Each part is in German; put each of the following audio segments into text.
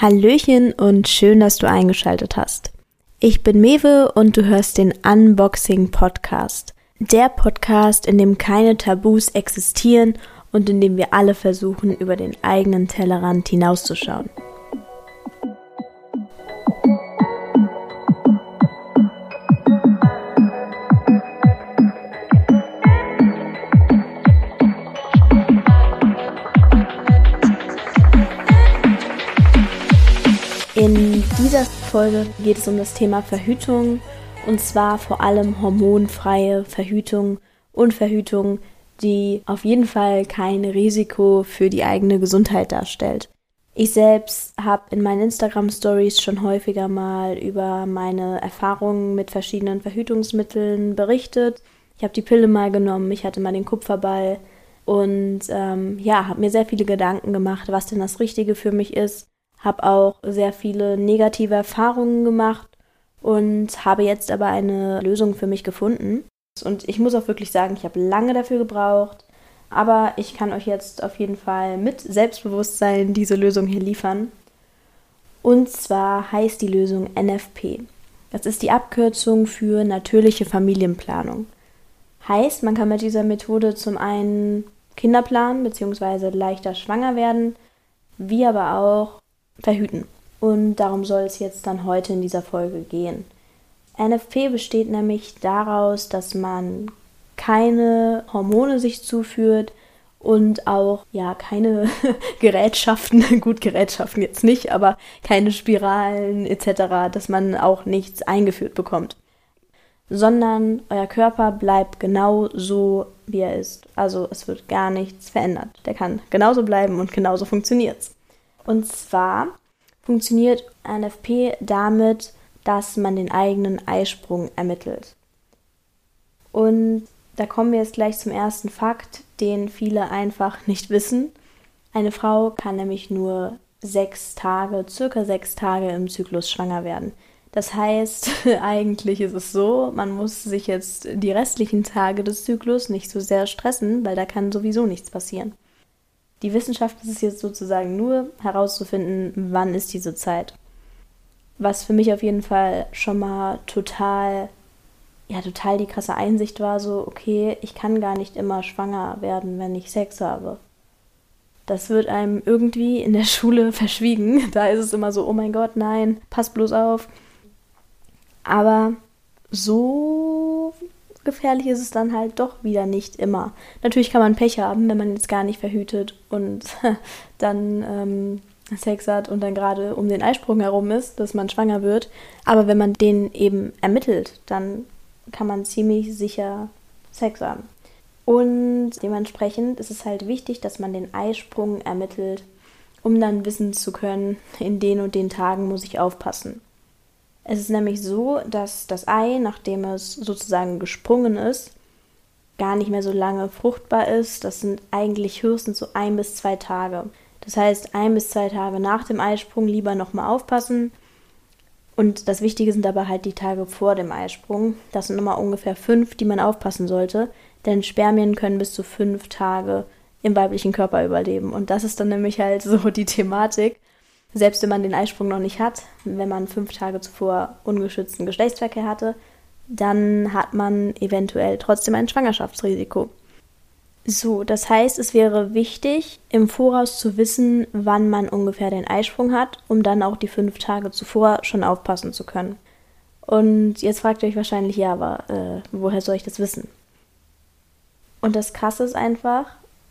Hallöchen und schön, dass du eingeschaltet hast. Ich bin Mewe und du hörst den Unboxing Podcast. Der Podcast, in dem keine Tabus existieren und in dem wir alle versuchen, über den eigenen Tellerrand hinauszuschauen. Folge geht es um das Thema Verhütung und zwar vor allem hormonfreie Verhütung und Verhütung, die auf jeden Fall kein Risiko für die eigene Gesundheit darstellt. Ich selbst habe in meinen Instagram Stories schon häufiger mal über meine Erfahrungen mit verschiedenen Verhütungsmitteln berichtet. Ich habe die Pille mal genommen, ich hatte mal den Kupferball und ähm, ja, habe mir sehr viele Gedanken gemacht, was denn das Richtige für mich ist habe auch sehr viele negative Erfahrungen gemacht und habe jetzt aber eine Lösung für mich gefunden. Und ich muss auch wirklich sagen, ich habe lange dafür gebraucht, aber ich kann euch jetzt auf jeden Fall mit Selbstbewusstsein diese Lösung hier liefern. Und zwar heißt die Lösung NFP. Das ist die Abkürzung für natürliche Familienplanung. Heißt, man kann mit dieser Methode zum einen Kinder planen bzw. leichter schwanger werden, wie aber auch verhüten. Und darum soll es jetzt dann heute in dieser Folge gehen. NFP besteht nämlich daraus, dass man keine Hormone sich zuführt und auch ja keine Gerätschaften, gut Gerätschaften jetzt nicht, aber keine Spiralen etc., dass man auch nichts eingeführt bekommt, sondern euer Körper bleibt genau so, wie er ist. Also es wird gar nichts verändert. Der kann genauso bleiben und genauso funktioniert's. Und zwar funktioniert NFP damit, dass man den eigenen Eisprung ermittelt. Und da kommen wir jetzt gleich zum ersten Fakt, den viele einfach nicht wissen. Eine Frau kann nämlich nur sechs Tage, circa sechs Tage im Zyklus schwanger werden. Das heißt, eigentlich ist es so, man muss sich jetzt die restlichen Tage des Zyklus nicht so sehr stressen, weil da kann sowieso nichts passieren. Die Wissenschaft ist es jetzt sozusagen nur herauszufinden, wann ist diese Zeit. Was für mich auf jeden Fall schon mal total, ja, total die krasse Einsicht war, so, okay, ich kann gar nicht immer schwanger werden, wenn ich Sex habe. Das wird einem irgendwie in der Schule verschwiegen. Da ist es immer so, oh mein Gott, nein, pass bloß auf. Aber so gefährlich ist es dann halt doch wieder nicht immer. Natürlich kann man Pech haben, wenn man jetzt gar nicht verhütet und dann ähm, Sex hat und dann gerade um den Eisprung herum ist, dass man schwanger wird. Aber wenn man den eben ermittelt, dann kann man ziemlich sicher Sex haben. Und dementsprechend ist es halt wichtig, dass man den Eisprung ermittelt, um dann wissen zu können, in den und den Tagen muss ich aufpassen. Es ist nämlich so, dass das Ei, nachdem es sozusagen gesprungen ist, gar nicht mehr so lange fruchtbar ist. Das sind eigentlich höchstens so ein bis zwei Tage. Das heißt, ein bis zwei Tage nach dem Eisprung lieber nochmal aufpassen. Und das Wichtige sind aber halt die Tage vor dem Eisprung. Das sind nochmal ungefähr fünf, die man aufpassen sollte. Denn Spermien können bis zu fünf Tage im weiblichen Körper überleben. Und das ist dann nämlich halt so die Thematik selbst wenn man den Eisprung noch nicht hat, wenn man fünf Tage zuvor ungeschützten Geschlechtsverkehr hatte, dann hat man eventuell trotzdem ein Schwangerschaftsrisiko. So, das heißt, es wäre wichtig, im Voraus zu wissen, wann man ungefähr den Eisprung hat, um dann auch die fünf Tage zuvor schon aufpassen zu können. Und jetzt fragt ihr euch wahrscheinlich, ja, aber äh, woher soll ich das wissen? Und das Krasse ist einfach,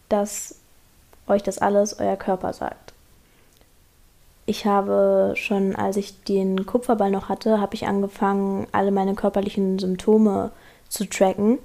dass euch das alles euer Körper sagt. Ich habe schon, als ich den Kupferball noch hatte, habe ich angefangen, alle meine körperlichen Symptome zu tracken,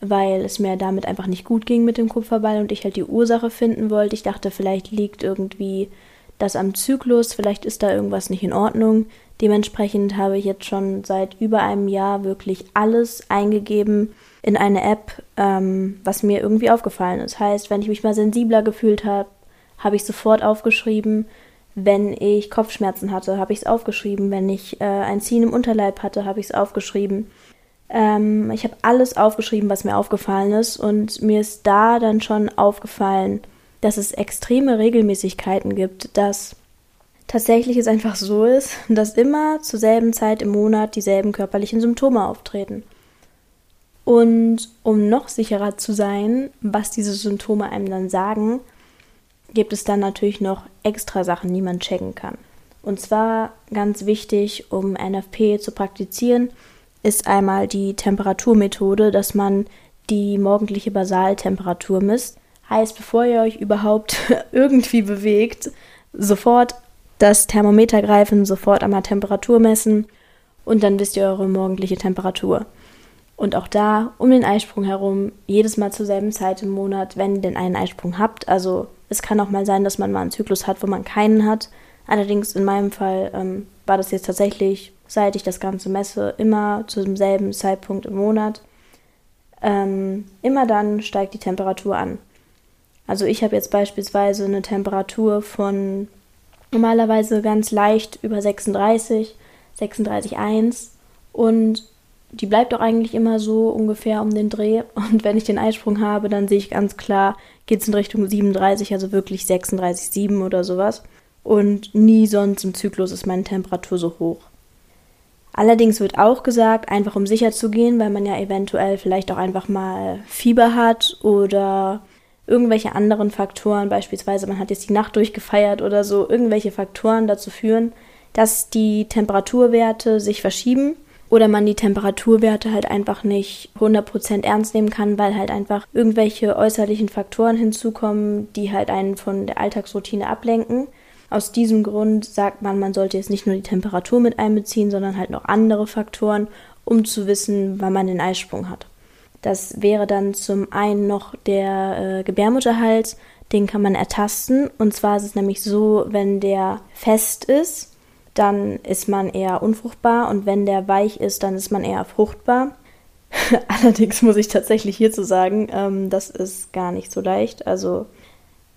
weil es mir damit einfach nicht gut ging mit dem Kupferball und ich halt die Ursache finden wollte. Ich dachte, vielleicht liegt irgendwie das am Zyklus, vielleicht ist da irgendwas nicht in Ordnung. Dementsprechend habe ich jetzt schon seit über einem Jahr wirklich alles eingegeben in eine App, ähm, was mir irgendwie aufgefallen ist. Heißt, wenn ich mich mal sensibler gefühlt habe, habe ich sofort aufgeschrieben wenn ich Kopfschmerzen hatte, habe ich es aufgeschrieben. Wenn ich äh, ein Ziehen im Unterleib hatte, habe ich es aufgeschrieben. Ähm, ich habe alles aufgeschrieben, was mir aufgefallen ist. Und mir ist da dann schon aufgefallen, dass es extreme Regelmäßigkeiten gibt, dass tatsächlich es einfach so ist, dass immer zur selben Zeit im Monat dieselben körperlichen Symptome auftreten. Und um noch sicherer zu sein, was diese Symptome einem dann sagen, gibt es dann natürlich noch extra Sachen, die man checken kann. Und zwar ganz wichtig, um NFP zu praktizieren, ist einmal die Temperaturmethode, dass man die morgendliche Basaltemperatur misst. Heißt, bevor ihr euch überhaupt irgendwie bewegt, sofort das Thermometer greifen, sofort einmal Temperatur messen und dann wisst ihr eure morgendliche Temperatur. Und auch da um den Eisprung herum, jedes Mal zur selben Zeit im Monat, wenn ihr denn einen Eisprung habt. Also es kann auch mal sein, dass man mal einen Zyklus hat, wo man keinen hat. Allerdings in meinem Fall ähm, war das jetzt tatsächlich, seit ich das Ganze messe, immer zu demselben Zeitpunkt im Monat. Ähm, immer dann steigt die Temperatur an. Also ich habe jetzt beispielsweise eine Temperatur von normalerweise ganz leicht über 36, 36,1 und die bleibt auch eigentlich immer so ungefähr um den Dreh. Und wenn ich den Eisprung habe, dann sehe ich ganz klar, geht es in Richtung 37, also wirklich 36,7 oder sowas. Und nie sonst im Zyklus ist meine Temperatur so hoch. Allerdings wird auch gesagt, einfach um sicher zu gehen, weil man ja eventuell vielleicht auch einfach mal Fieber hat oder irgendwelche anderen Faktoren, beispielsweise man hat jetzt die Nacht durchgefeiert oder so, irgendwelche Faktoren dazu führen, dass die Temperaturwerte sich verschieben oder man die Temperaturwerte halt einfach nicht 100% ernst nehmen kann, weil halt einfach irgendwelche äußerlichen Faktoren hinzukommen, die halt einen von der Alltagsroutine ablenken. Aus diesem Grund sagt man, man sollte jetzt nicht nur die Temperatur mit einbeziehen, sondern halt noch andere Faktoren, um zu wissen, wann man den Eisprung hat. Das wäre dann zum einen noch der äh, Gebärmutterhals, den kann man ertasten. Und zwar ist es nämlich so, wenn der fest ist, dann ist man eher unfruchtbar und wenn der weich ist, dann ist man eher fruchtbar. Allerdings muss ich tatsächlich hierzu sagen, ähm, das ist gar nicht so leicht. Also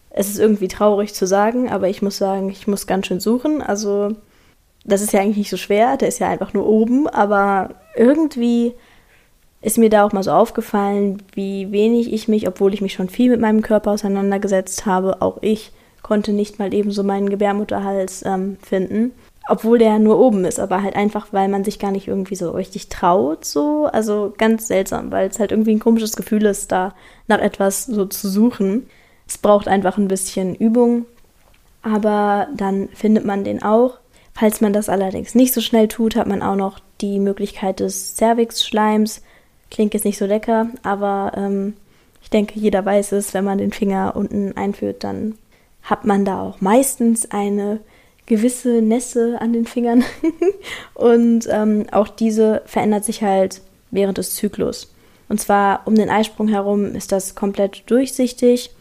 es ist irgendwie traurig zu sagen, aber ich muss sagen, ich muss ganz schön suchen. Also das ist ja eigentlich nicht so schwer, der ist ja einfach nur oben, aber irgendwie ist mir da auch mal so aufgefallen, wie wenig ich mich, obwohl ich mich schon viel mit meinem Körper auseinandergesetzt habe, auch ich konnte nicht mal eben so meinen Gebärmutterhals ähm, finden obwohl der nur oben ist, aber halt einfach, weil man sich gar nicht irgendwie so richtig traut, so. Also ganz seltsam, weil es halt irgendwie ein komisches Gefühl ist, da nach etwas so zu suchen. Es braucht einfach ein bisschen Übung, aber dann findet man den auch. Falls man das allerdings nicht so schnell tut, hat man auch noch die Möglichkeit des Cervix-Schleims. Klingt jetzt nicht so lecker, aber ähm, ich denke, jeder weiß es, wenn man den Finger unten einführt, dann hat man da auch meistens eine gewisse Nässe an den Fingern. und ähm, auch diese verändert sich halt während des Zyklus. Und zwar um den Eisprung herum ist das komplett durchsichtig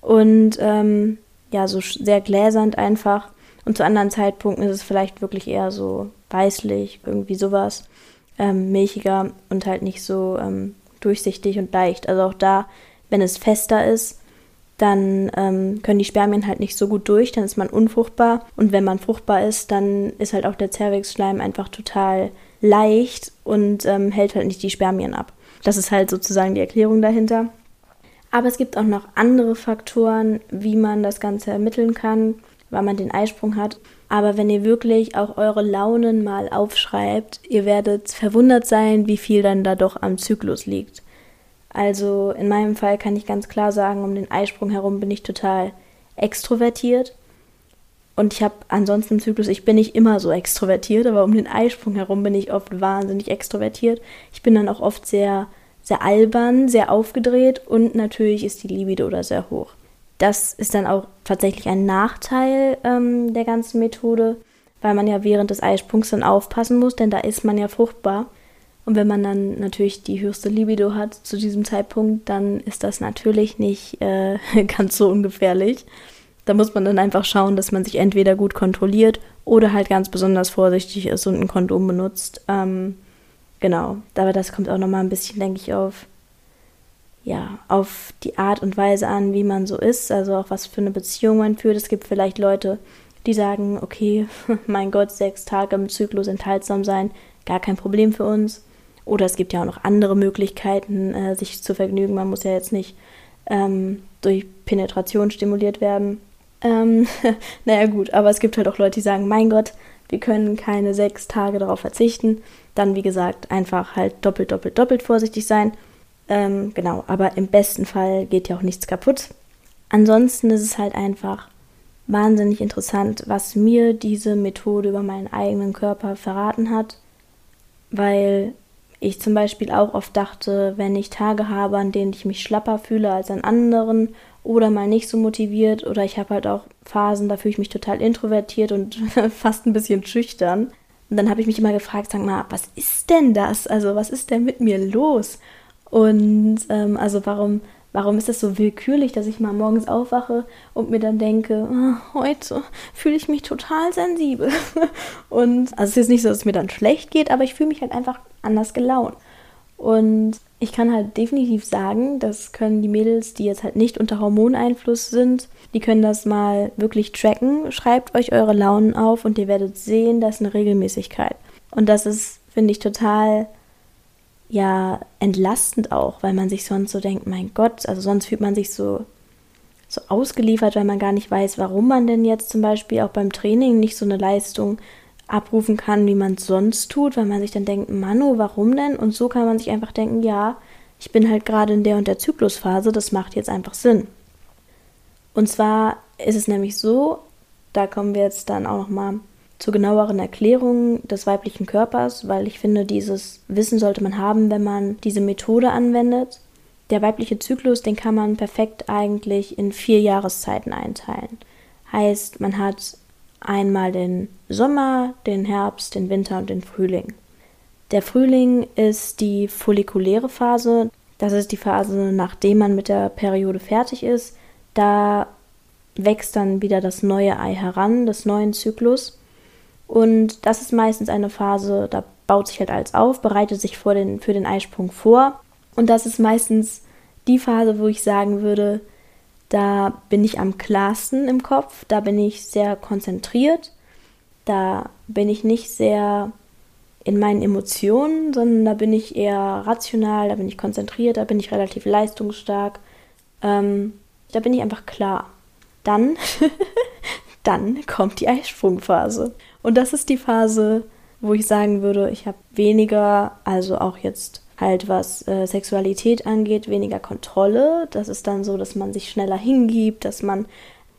und ähm, ja, so sehr gläsernd einfach. Und zu anderen Zeitpunkten ist es vielleicht wirklich eher so weißlich, irgendwie sowas, ähm, milchiger und halt nicht so ähm, durchsichtig und leicht. Also auch da, wenn es fester ist, dann ähm, können die Spermien halt nicht so gut durch, dann ist man unfruchtbar. Und wenn man fruchtbar ist, dann ist halt auch der Cervixschleim einfach total leicht und ähm, hält halt nicht die Spermien ab. Das ist halt sozusagen die Erklärung dahinter. Aber es gibt auch noch andere Faktoren, wie man das Ganze ermitteln kann, weil man den Eisprung hat. Aber wenn ihr wirklich auch eure Launen mal aufschreibt, ihr werdet verwundert sein, wie viel dann da doch am Zyklus liegt. Also in meinem Fall kann ich ganz klar sagen, um den Eisprung herum bin ich total extrovertiert. Und ich habe ansonsten im Zyklus, ich bin nicht immer so extrovertiert, aber um den Eisprung herum bin ich oft wahnsinnig extrovertiert. Ich bin dann auch oft sehr, sehr albern, sehr aufgedreht und natürlich ist die Libido oder sehr hoch. Das ist dann auch tatsächlich ein Nachteil ähm, der ganzen Methode, weil man ja während des Eisprungs dann aufpassen muss, denn da ist man ja fruchtbar. Und wenn man dann natürlich die höchste Libido hat zu diesem Zeitpunkt, dann ist das natürlich nicht äh, ganz so ungefährlich. Da muss man dann einfach schauen, dass man sich entweder gut kontrolliert oder halt ganz besonders vorsichtig ist und ein Kondom benutzt. Ähm, genau, aber das kommt auch nochmal ein bisschen, denke ich, auf, ja, auf die Art und Weise an, wie man so ist, also auch was für eine Beziehung man führt. Es gibt vielleicht Leute, die sagen, okay, mein Gott, sechs Tage im Zyklus enthaltsam sein, gar kein Problem für uns. Oder es gibt ja auch noch andere Möglichkeiten, äh, sich zu vergnügen. Man muss ja jetzt nicht ähm, durch Penetration stimuliert werden. Ähm, naja gut, aber es gibt halt auch Leute, die sagen, mein Gott, wir können keine sechs Tage darauf verzichten. Dann, wie gesagt, einfach halt doppelt, doppelt, doppelt vorsichtig sein. Ähm, genau, aber im besten Fall geht ja auch nichts kaputt. Ansonsten ist es halt einfach wahnsinnig interessant, was mir diese Methode über meinen eigenen Körper verraten hat, weil ich zum Beispiel auch oft dachte, wenn ich Tage habe, an denen ich mich schlapper fühle als an anderen oder mal nicht so motiviert oder ich habe halt auch Phasen, da fühle ich mich total introvertiert und fast ein bisschen schüchtern. Und dann habe ich mich immer gefragt, sag mal, was ist denn das? Also was ist denn mit mir los? Und ähm, also warum Warum ist es so willkürlich, dass ich mal morgens aufwache und mir dann denke, oh, heute fühle ich mich total sensibel. Und also es ist nicht so, dass es mir dann schlecht geht, aber ich fühle mich halt einfach anders gelaunt. Und ich kann halt definitiv sagen, das können die Mädels, die jetzt halt nicht unter Hormoneinfluss sind, die können das mal wirklich tracken. Schreibt euch eure Launen auf und ihr werdet sehen, das ist eine Regelmäßigkeit. Und das ist, finde ich, total ja entlastend auch, weil man sich sonst so denkt, mein Gott, also sonst fühlt man sich so so ausgeliefert, weil man gar nicht weiß, warum man denn jetzt zum Beispiel auch beim Training nicht so eine Leistung abrufen kann, wie man es sonst tut, weil man sich dann denkt, Manu, warum denn? Und so kann man sich einfach denken, ja, ich bin halt gerade in der und der Zyklusphase, das macht jetzt einfach Sinn. Und zwar ist es nämlich so, da kommen wir jetzt dann auch noch mal zur genaueren Erklärung des weiblichen Körpers, weil ich finde, dieses Wissen sollte man haben, wenn man diese Methode anwendet. Der weibliche Zyklus, den kann man perfekt eigentlich in vier Jahreszeiten einteilen. Heißt, man hat einmal den Sommer, den Herbst, den Winter und den Frühling. Der Frühling ist die follikuläre Phase. Das ist die Phase, nachdem man mit der Periode fertig ist. Da wächst dann wieder das neue Ei heran, des neuen Zyklus. Und das ist meistens eine Phase, da baut sich halt alles auf, bereitet sich vor den, für den Eisprung vor. Und das ist meistens die Phase, wo ich sagen würde, da bin ich am klarsten im Kopf, da bin ich sehr konzentriert, da bin ich nicht sehr in meinen Emotionen, sondern da bin ich eher rational, da bin ich konzentriert, da bin ich relativ leistungsstark, ähm, da bin ich einfach klar. Dann, dann kommt die Eisprungphase. Und das ist die Phase, wo ich sagen würde, ich habe weniger, also auch jetzt halt was äh, Sexualität angeht, weniger Kontrolle. Das ist dann so, dass man sich schneller hingibt, dass man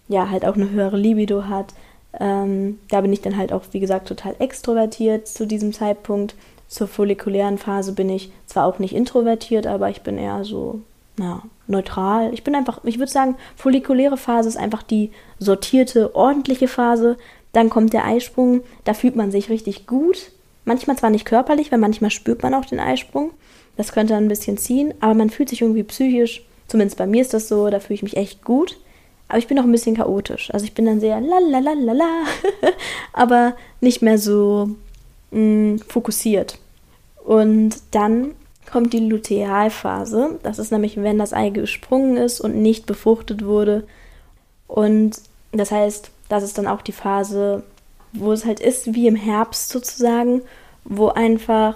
ja halt auch eine höhere Libido hat. Ähm, da bin ich dann halt auch, wie gesagt, total extrovertiert zu diesem Zeitpunkt. Zur follikulären Phase bin ich zwar auch nicht introvertiert, aber ich bin eher so, na, neutral. Ich bin einfach, ich würde sagen, follikuläre Phase ist einfach die sortierte, ordentliche Phase. Dann kommt der Eisprung, da fühlt man sich richtig gut. Manchmal zwar nicht körperlich, weil manchmal spürt man auch den Eisprung. Das könnte ein bisschen ziehen, aber man fühlt sich irgendwie psychisch, zumindest bei mir ist das so, da fühle ich mich echt gut. Aber ich bin auch ein bisschen chaotisch. Also ich bin dann sehr la aber nicht mehr so mh, mm, fokussiert. Und dann kommt die Lutealphase. Das ist nämlich, wenn das Ei gesprungen ist und nicht befruchtet wurde. Und das heißt, das ist dann auch die Phase, wo es halt ist wie im Herbst sozusagen, wo einfach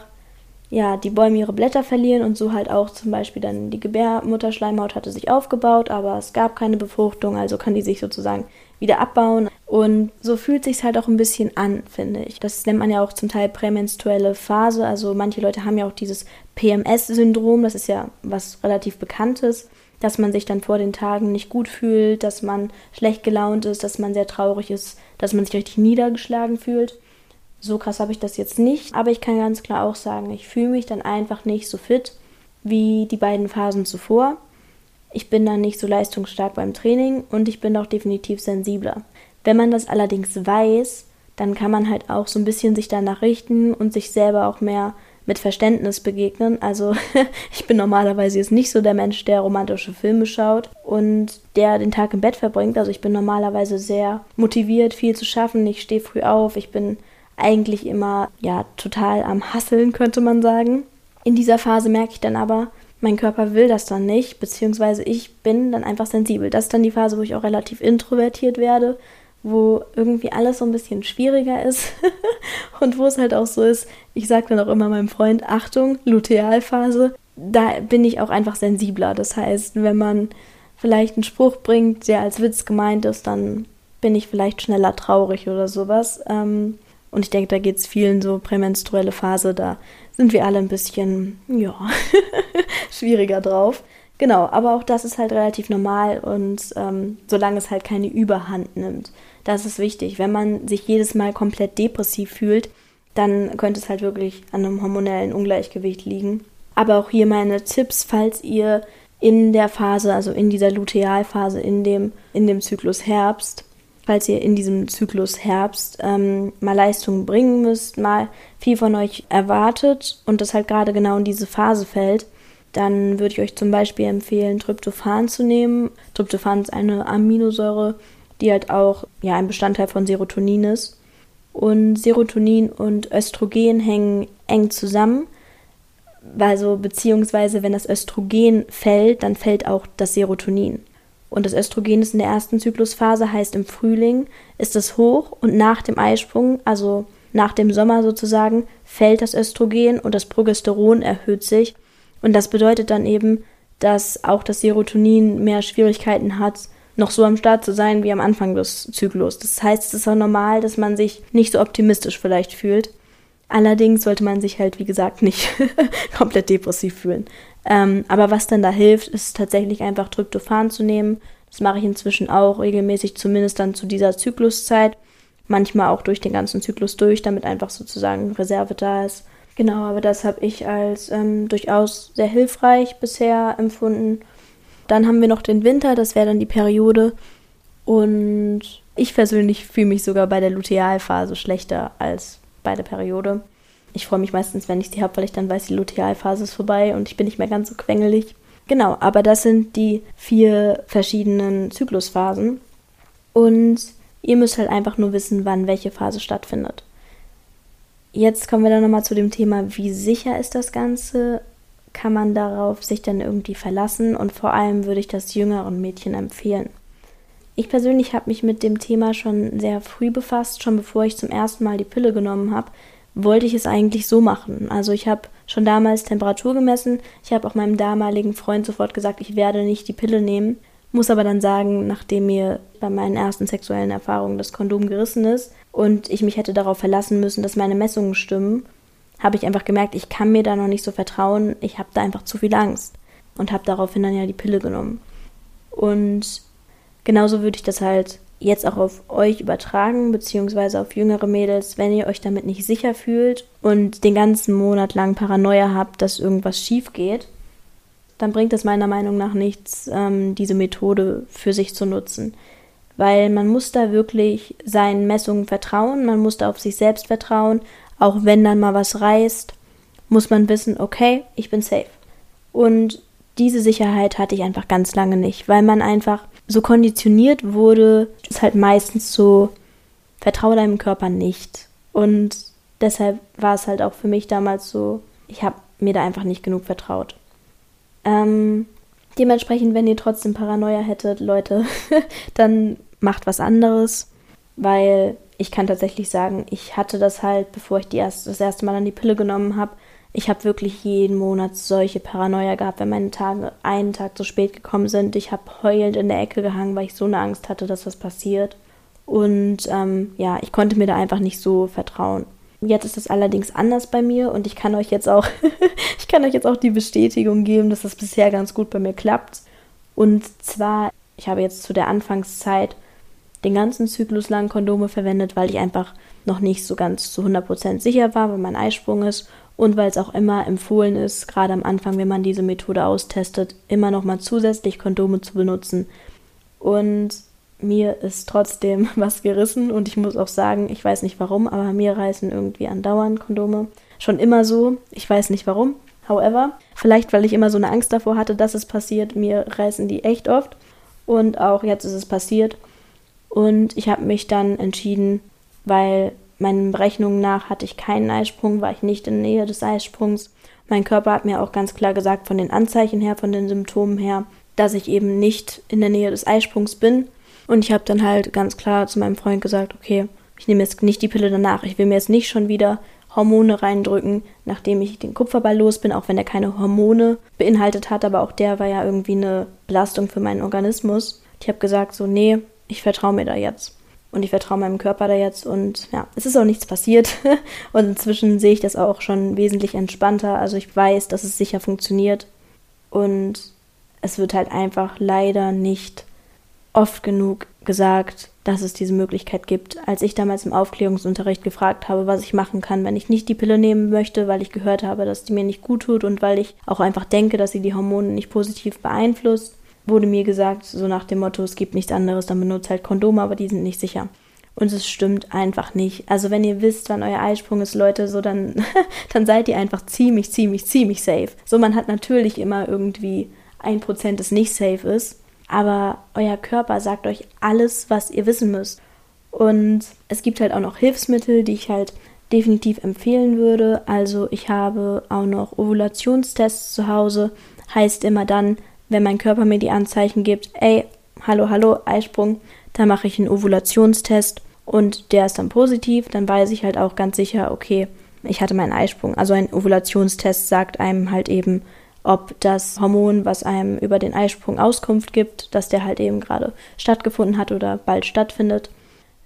ja, die Bäume ihre Blätter verlieren und so halt auch zum Beispiel dann die Gebärmutterschleimhaut hatte sich aufgebaut, aber es gab keine Befruchtung, also kann die sich sozusagen wieder abbauen. Und so fühlt sich halt auch ein bisschen an, finde ich. Das nennt man ja auch zum Teil prämenstruelle Phase. Also manche Leute haben ja auch dieses PMS-Syndrom, das ist ja was relativ Bekanntes dass man sich dann vor den Tagen nicht gut fühlt, dass man schlecht gelaunt ist, dass man sehr traurig ist, dass man sich richtig niedergeschlagen fühlt. So krass habe ich das jetzt nicht, aber ich kann ganz klar auch sagen, ich fühle mich dann einfach nicht so fit wie die beiden Phasen zuvor. Ich bin dann nicht so leistungsstark beim Training und ich bin auch definitiv sensibler. Wenn man das allerdings weiß, dann kann man halt auch so ein bisschen sich danach richten und sich selber auch mehr mit Verständnis begegnen. Also ich bin normalerweise jetzt nicht so der Mensch, der romantische Filme schaut und der den Tag im Bett verbringt. Also ich bin normalerweise sehr motiviert, viel zu schaffen. Ich stehe früh auf. Ich bin eigentlich immer ja total am Hasseln, könnte man sagen. In dieser Phase merke ich dann aber, mein Körper will das dann nicht, beziehungsweise ich bin dann einfach sensibel. Das ist dann die Phase, wo ich auch relativ introvertiert werde, wo irgendwie alles so ein bisschen schwieriger ist und wo es halt auch so ist, ich sage dann auch immer meinem Freund, Achtung, Lutealphase, da bin ich auch einfach sensibler. Das heißt, wenn man vielleicht einen Spruch bringt, der als Witz gemeint ist, dann bin ich vielleicht schneller traurig oder sowas. Ähm, und ich denke, da geht es vielen so prämenstruelle Phase, da sind wir alle ein bisschen, ja, schwieriger drauf. Genau, aber auch das ist halt relativ normal und ähm, solange es halt keine Überhand nimmt. Das ist wichtig. Wenn man sich jedes Mal komplett depressiv fühlt, dann könnte es halt wirklich an einem hormonellen Ungleichgewicht liegen. Aber auch hier meine Tipps, falls ihr in der Phase, also in dieser Lutealphase, in dem, in dem Zyklus Herbst, falls ihr in diesem Zyklus Herbst ähm, mal Leistungen bringen müsst, mal viel von euch erwartet und das halt gerade genau in diese Phase fällt, dann würde ich euch zum Beispiel empfehlen, Tryptophan zu nehmen. Tryptophan ist eine Aminosäure, die halt auch ja, ein Bestandteil von Serotonin ist. Und Serotonin und Östrogen hängen eng zusammen. Also beziehungsweise wenn das Östrogen fällt, dann fällt auch das Serotonin. Und das Östrogen ist in der ersten Zyklusphase, heißt im Frühling ist es hoch und nach dem Eisprung, also nach dem Sommer sozusagen, fällt das Östrogen und das Progesteron erhöht sich. Und das bedeutet dann eben, dass auch das Serotonin mehr Schwierigkeiten hat, noch so am Start zu sein wie am Anfang des Zyklus. Das heißt, es ist auch normal, dass man sich nicht so optimistisch vielleicht fühlt. Allerdings sollte man sich halt, wie gesagt, nicht komplett depressiv fühlen. Ähm, aber was dann da hilft, ist tatsächlich einfach Tryptophan zu nehmen. Das mache ich inzwischen auch regelmäßig, zumindest dann zu dieser Zykluszeit. Manchmal auch durch den ganzen Zyklus durch, damit einfach sozusagen Reserve da ist. Genau, aber das habe ich als ähm, durchaus sehr hilfreich bisher empfunden. Dann haben wir noch den Winter, das wäre dann die Periode. Und ich persönlich fühle mich sogar bei der Lutealphase schlechter als bei der Periode. Ich freue mich meistens, wenn ich sie habe, weil ich dann weiß, die Lutealphase ist vorbei und ich bin nicht mehr ganz so quengelig. Genau, aber das sind die vier verschiedenen Zyklusphasen. Und ihr müsst halt einfach nur wissen, wann welche Phase stattfindet. Jetzt kommen wir dann nochmal zu dem Thema, wie sicher ist das Ganze? Kann man darauf sich dann irgendwie verlassen? Und vor allem würde ich das jüngeren Mädchen empfehlen. Ich persönlich habe mich mit dem Thema schon sehr früh befasst, schon bevor ich zum ersten Mal die Pille genommen habe, wollte ich es eigentlich so machen. Also ich habe schon damals Temperatur gemessen. Ich habe auch meinem damaligen Freund sofort gesagt, ich werde nicht die Pille nehmen. Muss aber dann sagen, nachdem mir bei meinen ersten sexuellen Erfahrungen das Kondom gerissen ist und ich mich hätte darauf verlassen müssen, dass meine Messungen stimmen, habe ich einfach gemerkt, ich kann mir da noch nicht so vertrauen. Ich habe da einfach zu viel Angst und habe daraufhin dann ja die Pille genommen. Und genauso würde ich das halt jetzt auch auf euch übertragen, beziehungsweise auf jüngere Mädels, wenn ihr euch damit nicht sicher fühlt und den ganzen Monat lang Paranoia habt, dass irgendwas schief geht, dann bringt es meiner Meinung nach nichts, ähm, diese Methode für sich zu nutzen. Weil man muss da wirklich seinen Messungen vertrauen, man muss da auf sich selbst vertrauen, auch wenn dann mal was reißt, muss man wissen, okay, ich bin safe. Und diese Sicherheit hatte ich einfach ganz lange nicht, weil man einfach so konditioniert wurde, ist halt meistens so, vertraue deinem Körper nicht. Und deshalb war es halt auch für mich damals so, ich habe mir da einfach nicht genug vertraut. Ähm, dementsprechend, wenn ihr trotzdem Paranoia hättet, Leute, dann macht was anderes, weil ich kann tatsächlich sagen, ich hatte das halt, bevor ich erst, das erste Mal an die Pille genommen habe, ich habe wirklich jeden Monat solche Paranoia gehabt, wenn meine Tage einen Tag zu spät gekommen sind. Ich habe heulend in der Ecke gehangen, weil ich so eine Angst hatte, dass was passiert. Und ähm, ja, ich konnte mir da einfach nicht so vertrauen. Jetzt ist es allerdings anders bei mir und ich kann euch jetzt auch, ich kann euch jetzt auch die Bestätigung geben, dass das bisher ganz gut bei mir klappt. Und zwar, ich habe jetzt zu der Anfangszeit den ganzen Zyklus lang Kondome verwendet, weil ich einfach noch nicht so ganz zu 100% sicher war, weil mein Eisprung ist und weil es auch immer empfohlen ist, gerade am Anfang, wenn man diese Methode austestet, immer noch mal zusätzlich Kondome zu benutzen. Und mir ist trotzdem was gerissen und ich muss auch sagen, ich weiß nicht warum, aber mir reißen irgendwie andauernd Kondome. Schon immer so, ich weiß nicht warum. However, vielleicht weil ich immer so eine Angst davor hatte, dass es passiert, mir reißen die echt oft und auch jetzt ist es passiert. Und ich habe mich dann entschieden, weil Meinen Berechnungen nach hatte ich keinen Eisprung, war ich nicht in der Nähe des Eisprungs. Mein Körper hat mir auch ganz klar gesagt, von den Anzeichen her, von den Symptomen her, dass ich eben nicht in der Nähe des Eisprungs bin. Und ich habe dann halt ganz klar zu meinem Freund gesagt, okay, ich nehme jetzt nicht die Pille danach. Ich will mir jetzt nicht schon wieder Hormone reindrücken, nachdem ich den Kupferball los bin, auch wenn er keine Hormone beinhaltet hat, aber auch der war ja irgendwie eine Belastung für meinen Organismus. Ich habe gesagt, so, nee, ich vertraue mir da jetzt. Und ich vertraue meinem Körper da jetzt und ja, es ist auch nichts passiert und inzwischen sehe ich das auch schon wesentlich entspannter. Also ich weiß, dass es sicher funktioniert und es wird halt einfach leider nicht oft genug gesagt, dass es diese Möglichkeit gibt. Als ich damals im Aufklärungsunterricht gefragt habe, was ich machen kann, wenn ich nicht die Pille nehmen möchte, weil ich gehört habe, dass die mir nicht gut tut und weil ich auch einfach denke, dass sie die Hormone nicht positiv beeinflusst, wurde mir gesagt, so nach dem Motto, es gibt nichts anderes, dann benutzt halt Kondome, aber die sind nicht sicher. Und es stimmt einfach nicht. Also wenn ihr wisst, wann euer Eisprung ist, Leute, so dann, dann seid ihr einfach ziemlich, ziemlich, ziemlich safe. So, man hat natürlich immer irgendwie ein Prozent, das nicht safe ist aber euer Körper sagt euch alles, was ihr wissen müsst. Und es gibt halt auch noch Hilfsmittel, die ich halt definitiv empfehlen würde. Also ich habe auch noch Ovulationstests zu Hause. Heißt immer dann, wenn mein Körper mir die Anzeichen gibt, ey, hallo, hallo, Eisprung, da mache ich einen Ovulationstest und der ist dann positiv, dann weiß ich halt auch ganz sicher, okay, ich hatte meinen Eisprung. Also ein Ovulationstest sagt einem halt eben, ob das Hormon, was einem über den Eisprung Auskunft gibt, dass der halt eben gerade stattgefunden hat oder bald stattfindet,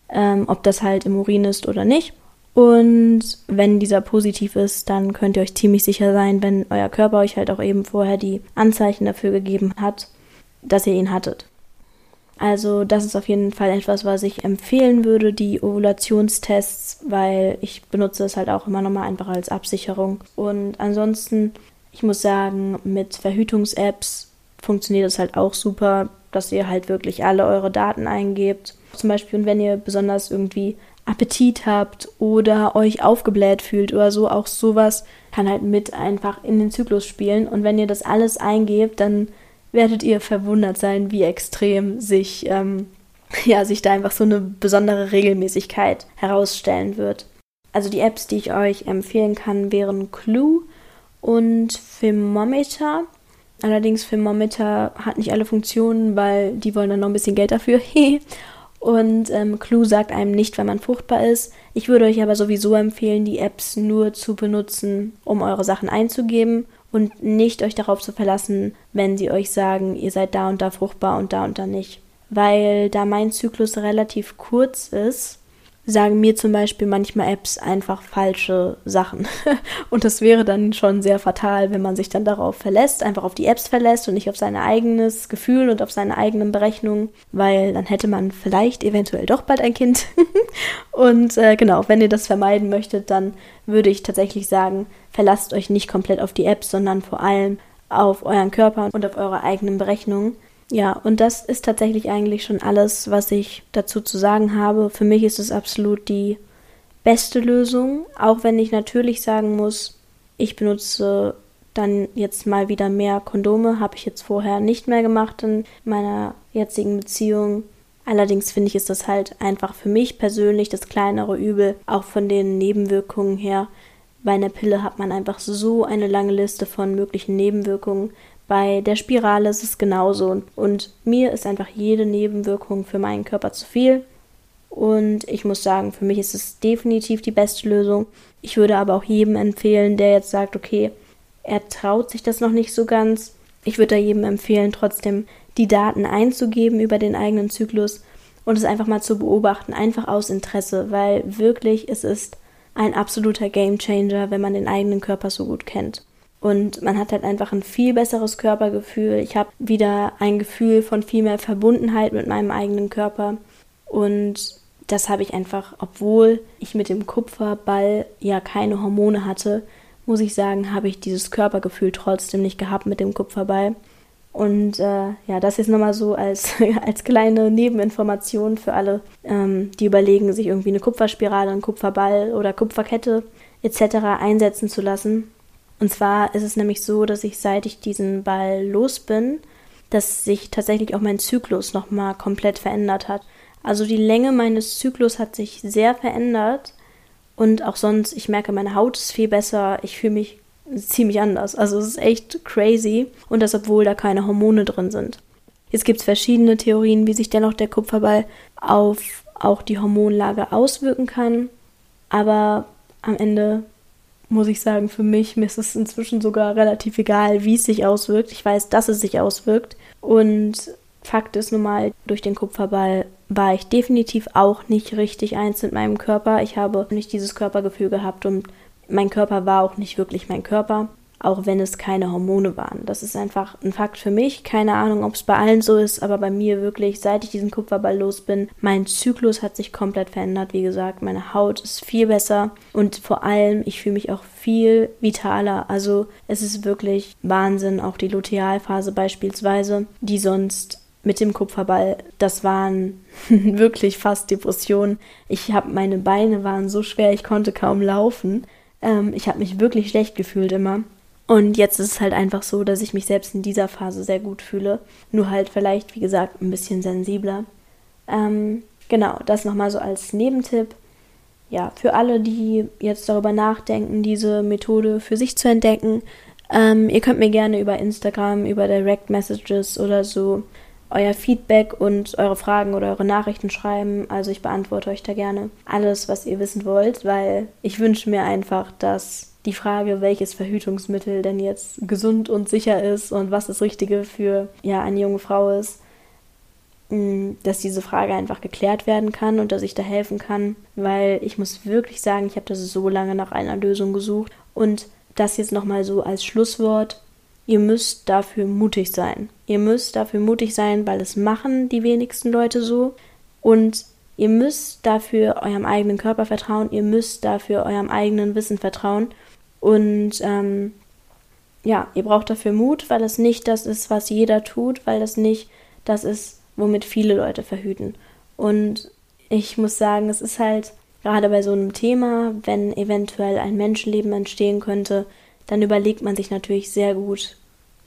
ähm, ob das halt im Urin ist oder nicht. Und wenn dieser positiv ist, dann könnt ihr euch ziemlich sicher sein, wenn euer Körper euch halt auch eben vorher die Anzeichen dafür gegeben hat, dass ihr ihn hattet. Also das ist auf jeden Fall etwas, was ich empfehlen würde, die Ovulationstests, weil ich benutze es halt auch immer nochmal einfach als Absicherung. Und ansonsten ich muss sagen, mit Verhütungs-Apps funktioniert es halt auch super, dass ihr halt wirklich alle eure Daten eingebt. Zum Beispiel, wenn ihr besonders irgendwie Appetit habt oder euch aufgebläht fühlt oder so, auch sowas kann halt mit einfach in den Zyklus spielen. Und wenn ihr das alles eingebt, dann werdet ihr verwundert sein, wie extrem sich, ähm, ja, sich da einfach so eine besondere Regelmäßigkeit herausstellen wird. Also die Apps, die ich euch empfehlen kann, wären Clue, und Thermometer. Allerdings Thermometer hat nicht alle Funktionen, weil die wollen dann noch ein bisschen Geld dafür. und ähm, Clue sagt einem nicht, wenn man fruchtbar ist. Ich würde euch aber sowieso empfehlen, die Apps nur zu benutzen, um eure Sachen einzugeben und nicht euch darauf zu verlassen, wenn sie euch sagen, ihr seid da und da fruchtbar und da und da nicht. Weil da mein Zyklus relativ kurz ist, sagen mir zum Beispiel manchmal Apps einfach falsche Sachen. und das wäre dann schon sehr fatal, wenn man sich dann darauf verlässt, einfach auf die Apps verlässt und nicht auf sein eigenes Gefühl und auf seine eigenen Berechnungen, weil dann hätte man vielleicht eventuell doch bald ein Kind. und äh, genau, wenn ihr das vermeiden möchtet, dann würde ich tatsächlich sagen, verlasst euch nicht komplett auf die Apps, sondern vor allem auf euren Körper und auf eure eigenen Berechnungen ja, und das ist tatsächlich eigentlich schon alles, was ich dazu zu sagen habe. Für mich ist es absolut die beste Lösung, auch wenn ich natürlich sagen muss, ich benutze dann jetzt mal wieder mehr Kondome, habe ich jetzt vorher nicht mehr gemacht in meiner jetzigen Beziehung. Allerdings finde ich, ist das halt einfach für mich persönlich das kleinere Übel, auch von den Nebenwirkungen her. Bei einer Pille hat man einfach so eine lange Liste von möglichen Nebenwirkungen. Bei der Spirale ist es genauso. Und mir ist einfach jede Nebenwirkung für meinen Körper zu viel. Und ich muss sagen, für mich ist es definitiv die beste Lösung. Ich würde aber auch jedem empfehlen, der jetzt sagt, okay, er traut sich das noch nicht so ganz. Ich würde da jedem empfehlen, trotzdem die Daten einzugeben über den eigenen Zyklus und es einfach mal zu beobachten, einfach aus Interesse, weil wirklich es ist ein absoluter Gamechanger, wenn man den eigenen Körper so gut kennt. Und man hat halt einfach ein viel besseres Körpergefühl. Ich habe wieder ein Gefühl von viel mehr Verbundenheit mit meinem eigenen Körper. Und das habe ich einfach, obwohl ich mit dem Kupferball ja keine Hormone hatte, muss ich sagen, habe ich dieses Körpergefühl trotzdem nicht gehabt mit dem Kupferball. Und äh, ja, das ist nochmal so als, als kleine Nebeninformation für alle, ähm, die überlegen, sich irgendwie eine Kupferspirale, einen Kupferball oder Kupferkette etc. einsetzen zu lassen. Und zwar ist es nämlich so, dass ich seit ich diesen Ball los bin, dass sich tatsächlich auch mein Zyklus nochmal komplett verändert hat. Also die Länge meines Zyklus hat sich sehr verändert und auch sonst, ich merke, meine Haut ist viel besser, ich fühle mich ziemlich anders. Also es ist echt crazy und das obwohl da keine Hormone drin sind. Jetzt gibt es verschiedene Theorien, wie sich dennoch der Kupferball auf auch die Hormonlage auswirken kann, aber am Ende muss ich sagen, für mich, mir ist es inzwischen sogar relativ egal, wie es sich auswirkt. Ich weiß, dass es sich auswirkt. Und Fakt ist nun mal, durch den Kupferball war ich definitiv auch nicht richtig eins mit meinem Körper. Ich habe nicht dieses Körpergefühl gehabt und mein Körper war auch nicht wirklich mein Körper auch wenn es keine Hormone waren. Das ist einfach ein Fakt für mich. Keine Ahnung, ob es bei allen so ist, aber bei mir wirklich, seit ich diesen Kupferball los bin, mein Zyklus hat sich komplett verändert. Wie gesagt, meine Haut ist viel besser und vor allem, ich fühle mich auch viel vitaler. Also es ist wirklich Wahnsinn, auch die Lutealphase beispielsweise, die sonst mit dem Kupferball, das waren wirklich fast Depressionen. Ich habe meine Beine waren so schwer, ich konnte kaum laufen. Ähm, ich habe mich wirklich schlecht gefühlt immer. Und jetzt ist es halt einfach so, dass ich mich selbst in dieser Phase sehr gut fühle. Nur halt vielleicht, wie gesagt, ein bisschen sensibler. Ähm, genau, das nochmal so als Nebentipp. Ja, für alle, die jetzt darüber nachdenken, diese Methode für sich zu entdecken, ähm, ihr könnt mir gerne über Instagram, über Direct Messages oder so euer Feedback und eure Fragen oder eure Nachrichten schreiben. Also ich beantworte euch da gerne alles, was ihr wissen wollt, weil ich wünsche mir einfach, dass die Frage, welches Verhütungsmittel denn jetzt gesund und sicher ist und was das Richtige für ja, eine junge Frau ist, mm, dass diese Frage einfach geklärt werden kann und dass ich da helfen kann, weil ich muss wirklich sagen, ich habe das so lange nach einer Lösung gesucht und das jetzt nochmal so als Schlusswort. Ihr müsst dafür mutig sein. Ihr müsst dafür mutig sein, weil es machen die wenigsten Leute so. Und ihr müsst dafür eurem eigenen Körper vertrauen. Ihr müsst dafür eurem eigenen Wissen vertrauen. Und ähm, ja, ihr braucht dafür Mut, weil es nicht das ist, was jeder tut, weil das nicht das ist, womit viele Leute verhüten. Und ich muss sagen, es ist halt gerade bei so einem Thema, wenn eventuell ein Menschenleben entstehen könnte, dann überlegt man sich natürlich sehr gut,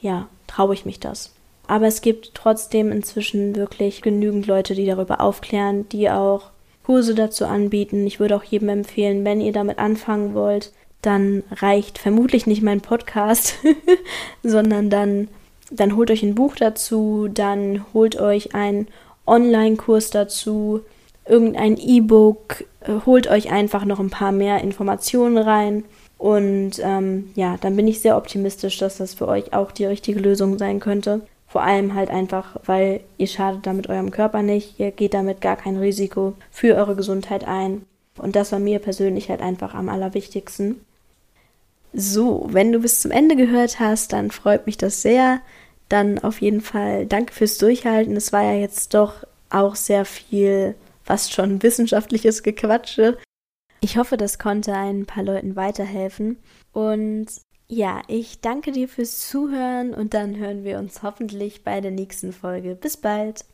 ja, traue ich mich das. Aber es gibt trotzdem inzwischen wirklich genügend Leute, die darüber aufklären, die auch Kurse dazu anbieten. Ich würde auch jedem empfehlen, wenn ihr damit anfangen wollt, dann reicht vermutlich nicht mein Podcast, sondern dann, dann holt euch ein Buch dazu, dann holt euch einen Online-Kurs dazu, irgendein E-Book, äh, holt euch einfach noch ein paar mehr Informationen rein. Und ähm, ja, dann bin ich sehr optimistisch, dass das für euch auch die richtige Lösung sein könnte. Vor allem halt einfach, weil ihr schadet damit eurem Körper nicht, ihr geht damit gar kein Risiko für eure Gesundheit ein. Und das war mir persönlich halt einfach am allerwichtigsten. So, wenn du bis zum Ende gehört hast, dann freut mich das sehr. Dann auf jeden Fall danke fürs Durchhalten. Es war ja jetzt doch auch sehr viel, fast schon wissenschaftliches Gequatsche. Ich hoffe, das konnte ein paar Leuten weiterhelfen. Und ja, ich danke dir fürs Zuhören und dann hören wir uns hoffentlich bei der nächsten Folge. Bis bald.